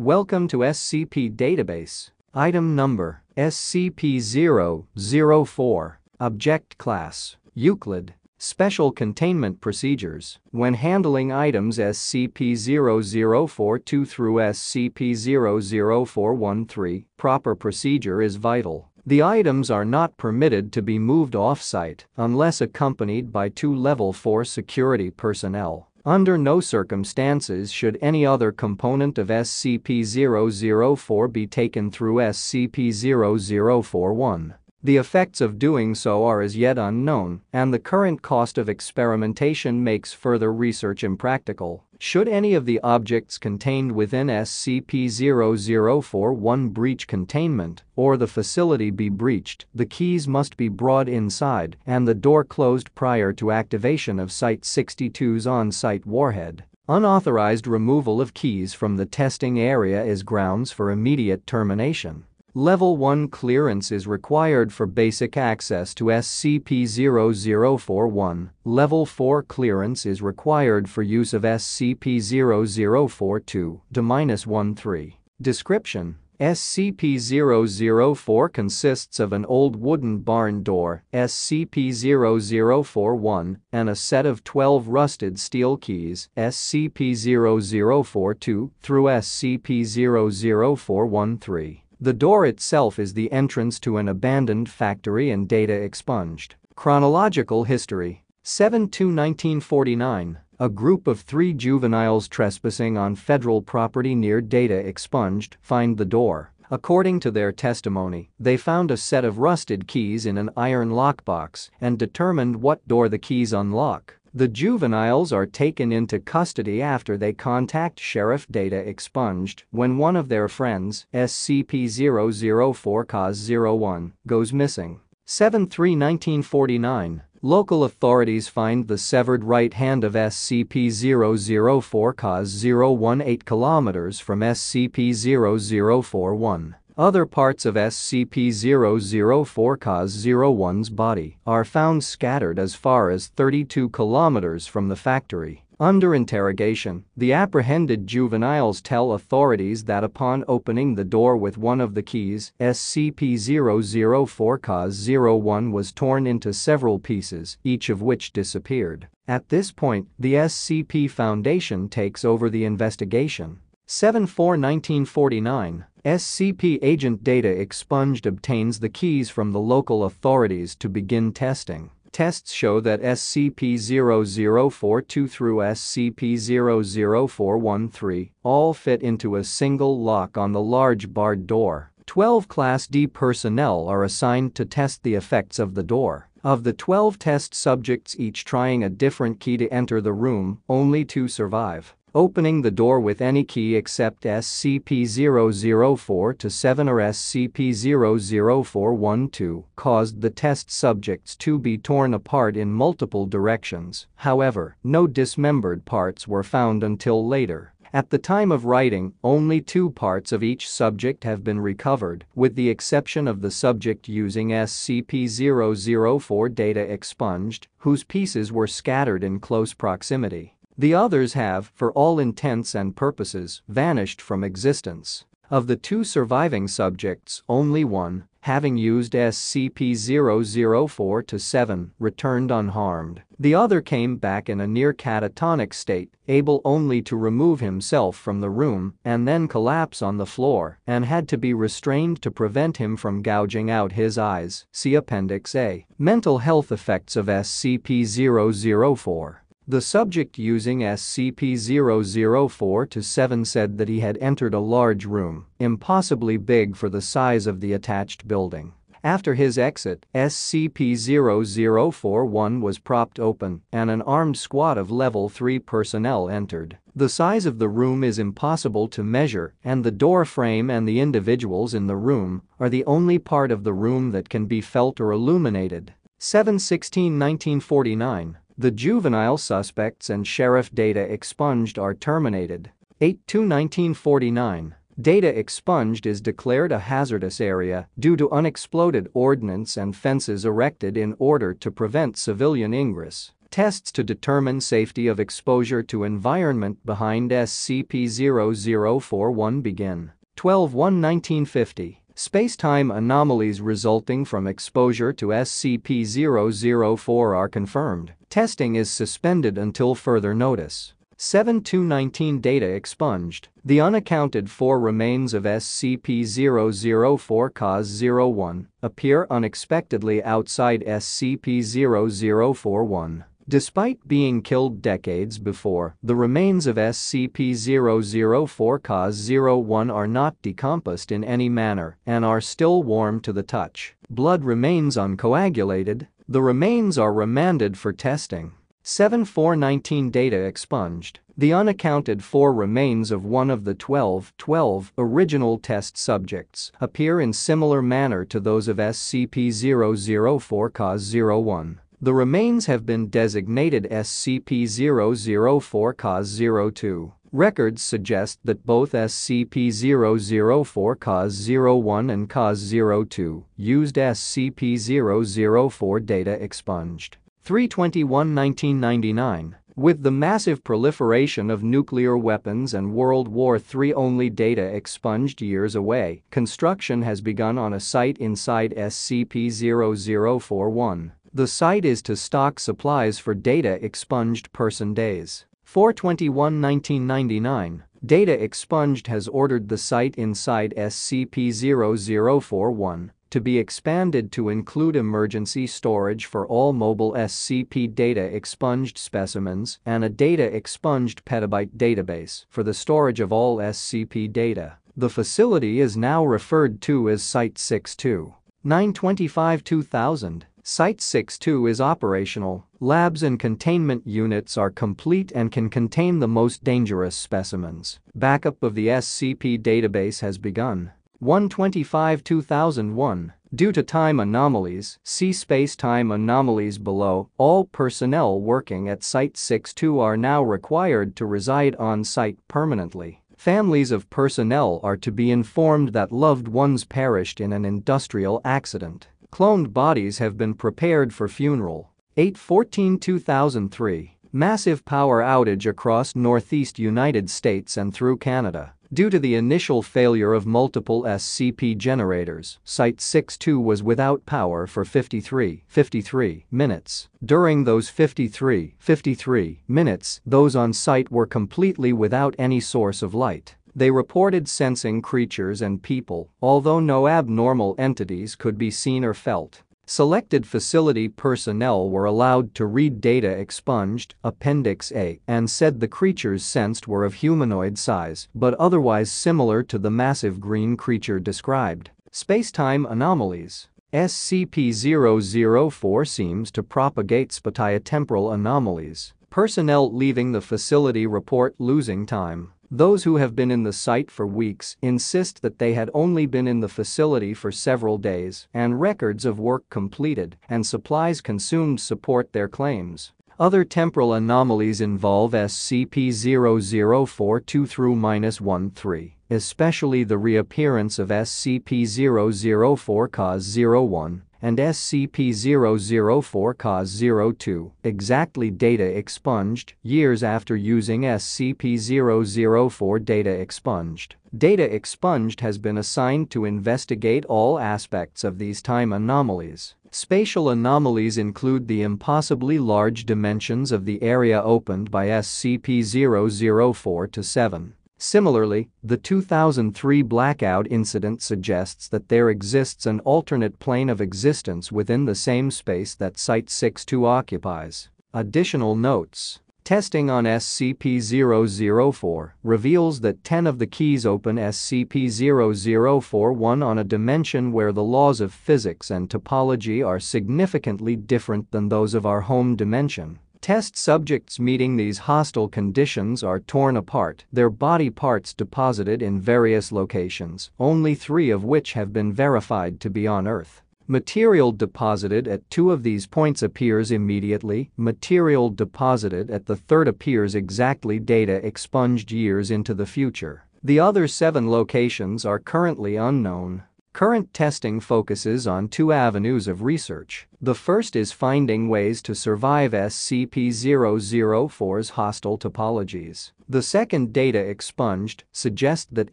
Welcome to SCP Database. Item Number SCP-004 Object Class Euclid Special Containment Procedures When handling items SCP-0042 through SCP-00413, proper procedure is vital. The items are not permitted to be moved off-site unless accompanied by two Level 4 security personnel. Under no circumstances should any other component of SCP-004 be taken through SCP-0041. The effects of doing so are as yet unknown, and the current cost of experimentation makes further research impractical. Should any of the objects contained within SCP-0041 breach containment or the facility be breached, the keys must be brought inside and the door closed prior to activation of Site-62's on-site warhead. Unauthorized removal of keys from the testing area is grounds for immediate termination. Level 1 clearance is required for basic access to SCP-0041. Level 4 clearance is required for use of SCP-0042-13. Description SCP-004 consists of an old wooden barn door, SCP-0041, and a set of 12 rusted steel keys, SCP-0042 through SCP-00413. The door itself is the entrance to an abandoned factory and data expunged. Chronological history 7-2-1949 a group of three juveniles trespassing on federal property near data expunged find the door. According to their testimony, they found a set of rusted keys in an iron lockbox and determined what door the keys unlock. The juveniles are taken into custody after they contact Sheriff Data Expunged when one of their friends, SCP-004-CAUSE-01, goes missing. 7-3-1949 Local authorities find the severed right hand of SCP-004-CAUSE-01 8 km from SCP-0041. Other parts of SCP-004-CAUSE-01's body are found scattered as far as 32 kilometers from the factory. Under interrogation, the apprehended juveniles tell authorities that upon opening the door with one of the keys, SCP-004-CAUSE-01 was torn into several pieces, each of which disappeared. At this point, the SCP Foundation takes over the investigation. 7-4-1949 SCP Agent Data Expunged obtains the keys from the local authorities to begin testing. Tests show that SCP-0042 through SCP-00413 all fit into a single lock on the large barred door. 12 Class D personnel are assigned to test the effects of the door. Of the 12 test subjects each trying a different key to enter the room, only two survive. Opening the door with any key except SCP-004-7 or SCP-00412 caused the test subjects to be torn apart in multiple directions, however, no dismembered parts were found until later. At the time of writing, only two parts of each subject have been recovered, with the exception of the subject using SCP-004 data expunged, whose pieces were scattered in close proximity. The others have, for all intents and purposes, vanished from existence. Of the two surviving subjects, only one, having used SCP-004-7, returned unharmed. The other came back in a near catatonic state, able only to remove himself from the room and then collapse on the floor and had to be restrained to prevent him from gouging out his eyes. See Appendix A. Mental health effects of SCP-004 the subject using SCP-004-7 said that he had entered a large room, impossibly big for the size of the attached building. After his exit, SCP-0041 was propped open and an armed squad of Level 3 personnel entered. The size of the room is impossible to measure and the door frame and the individuals in the room are the only part of the room that can be felt or illuminated. 7-16-1949 the juvenile suspects and sheriff data expunged are terminated. 8-1949 Data expunged is declared a hazardous area due to unexploded ordnance and fences erected in order to prevent civilian ingress. Tests to determine safety of exposure to environment behind SCP-0041 begin. 12-1-1950 Space-time anomalies resulting from exposure to SCP-004 are confirmed. Testing is suspended until further notice. 7-2-19 data expunged. The unaccounted for remains of SCP-004 COS-01 appear unexpectedly outside SCP-0041. Despite being killed decades before, the remains of SCP-004 COS-01 are not decomposed in any manner and are still warm to the touch. Blood remains uncoagulated. The remains are remanded for testing. 7-4-19 data expunged. The unaccounted for remains of one of the 12, 12 original test subjects appear in similar manner to those of SCP-004 COS-01. The remains have been designated SCP-004 COS-02. Records suggest that both SCP-004 COS-01 and COS-02 used SCP-004 data expunged. 321-1999 with the massive proliferation of nuclear weapons and World War III only data expunged years away, construction has begun on a site inside SCP-0041. The site is to stock supplies for data expunged person days. 421-1999 Data Expunged has ordered the site inside SCP-0041 to be expanded to include emergency storage for all mobile SCP data expunged specimens and a data expunged petabyte database for the storage of all SCP data. The facility is now referred to as Site 62. 925-2000 Site 62 is operational, labs and containment units are complete and can contain the most dangerous specimens. Backup of the SCP database has begun. 125-2001 Due to time anomalies, see space-time anomalies below, all personnel working at Site 62 are now required to reside on site permanently. Families of personnel are to be informed that loved ones perished in an industrial accident. Cloned bodies have been prepared for funeral. 8-14-2003 Massive power outage across northeast United States and through Canada. Due to the initial failure of multiple SCP generators, Site 62 was without power for 53, 53 minutes. During those 53, 53 minutes, those on site were completely without any source of light. They reported sensing creatures and people, although no abnormal entities could be seen or felt. Selected facility personnel were allowed to read data expunged, Appendix A, and said the creatures sensed were of humanoid size but otherwise similar to the massive green creature described. Spacetime anomalies SCP-004 seems to propagate spatiotemporal anomalies. Personnel leaving the facility report losing time. Those who have been in the site for weeks insist that they had only been in the facility for several days and records of work completed and supplies consumed support their claims. Other temporal anomalies involve SCP-0042 through 13 especially the reappearance of SCP-004 COS-01 and SCP-004 COS-02, exactly data expunged years after using SCP-004 data expunged. Data expunged has been assigned to investigate all aspects of these time anomalies. Spatial anomalies include the impossibly large dimensions of the area opened by SCP-004-7 Similarly, the 2003 blackout incident suggests that there exists an alternate plane of existence within the same space that Site-62 occupies. Additional notes Testing on SCP-004 reveals that 10 of the keys open SCP-0041 on a dimension where the laws of physics and topology are significantly different than those of our home dimension. Test subjects meeting these hostile conditions are torn apart, their body parts deposited in various locations, only three of which have been verified to be on Earth. Material deposited at two of these points appears immediately, material deposited at the third appears exactly data expunged years into the future. The other seven locations are currently unknown. Current testing focuses on two avenues of research. The first is finding ways to survive SCP-004's hostile topologies. The second data expunged suggest that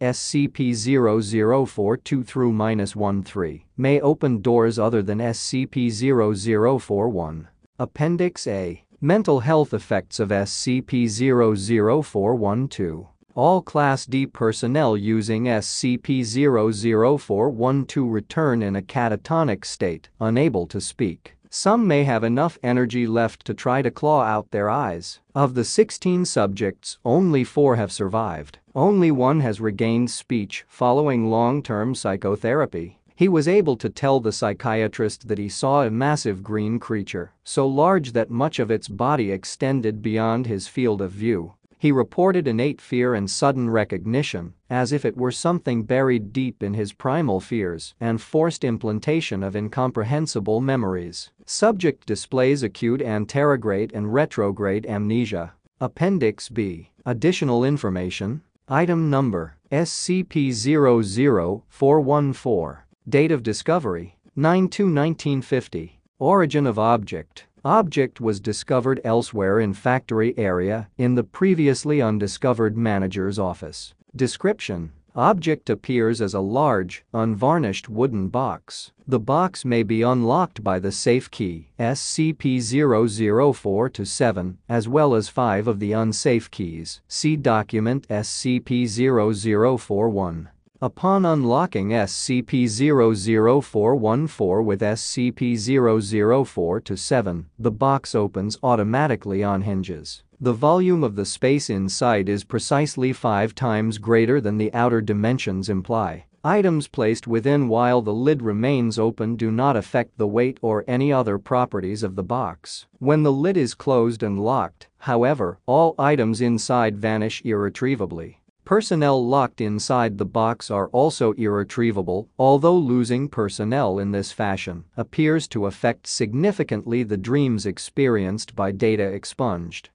SCP-004 2-13 may open doors other than SCP-0041. Appendix A. Mental health effects of SCP-00412 all Class D personnel using SCP-00412 return in a catatonic state, unable to speak. Some may have enough energy left to try to claw out their eyes. Of the 16 subjects, only four have survived. Only one has regained speech following long-term psychotherapy. He was able to tell the psychiatrist that he saw a massive green creature, so large that much of its body extended beyond his field of view. He reported innate fear and sudden recognition, as if it were something buried deep in his primal fears and forced implantation of incomprehensible memories. Subject displays acute anterograde and retrograde amnesia. Appendix B. Additional information. Item number SCP-00414. Date of discovery 9-2-1950. Origin of object Object was discovered elsewhere in factory area in the previously undiscovered manager's office. Description Object appears as a large, unvarnished wooden box. The box may be unlocked by the safe key SCP-004-7 as well as five of the unsafe keys. See document SCP-0041. Upon unlocking SCP-00414 with SCP-004-7, the box opens automatically on hinges. The volume of the space inside is precisely five times greater than the outer dimensions imply. Items placed within while the lid remains open do not affect the weight or any other properties of the box. When the lid is closed and locked, however, all items inside vanish irretrievably. Personnel locked inside the box are also irretrievable, although losing personnel in this fashion appears to affect significantly the dreams experienced by data expunged.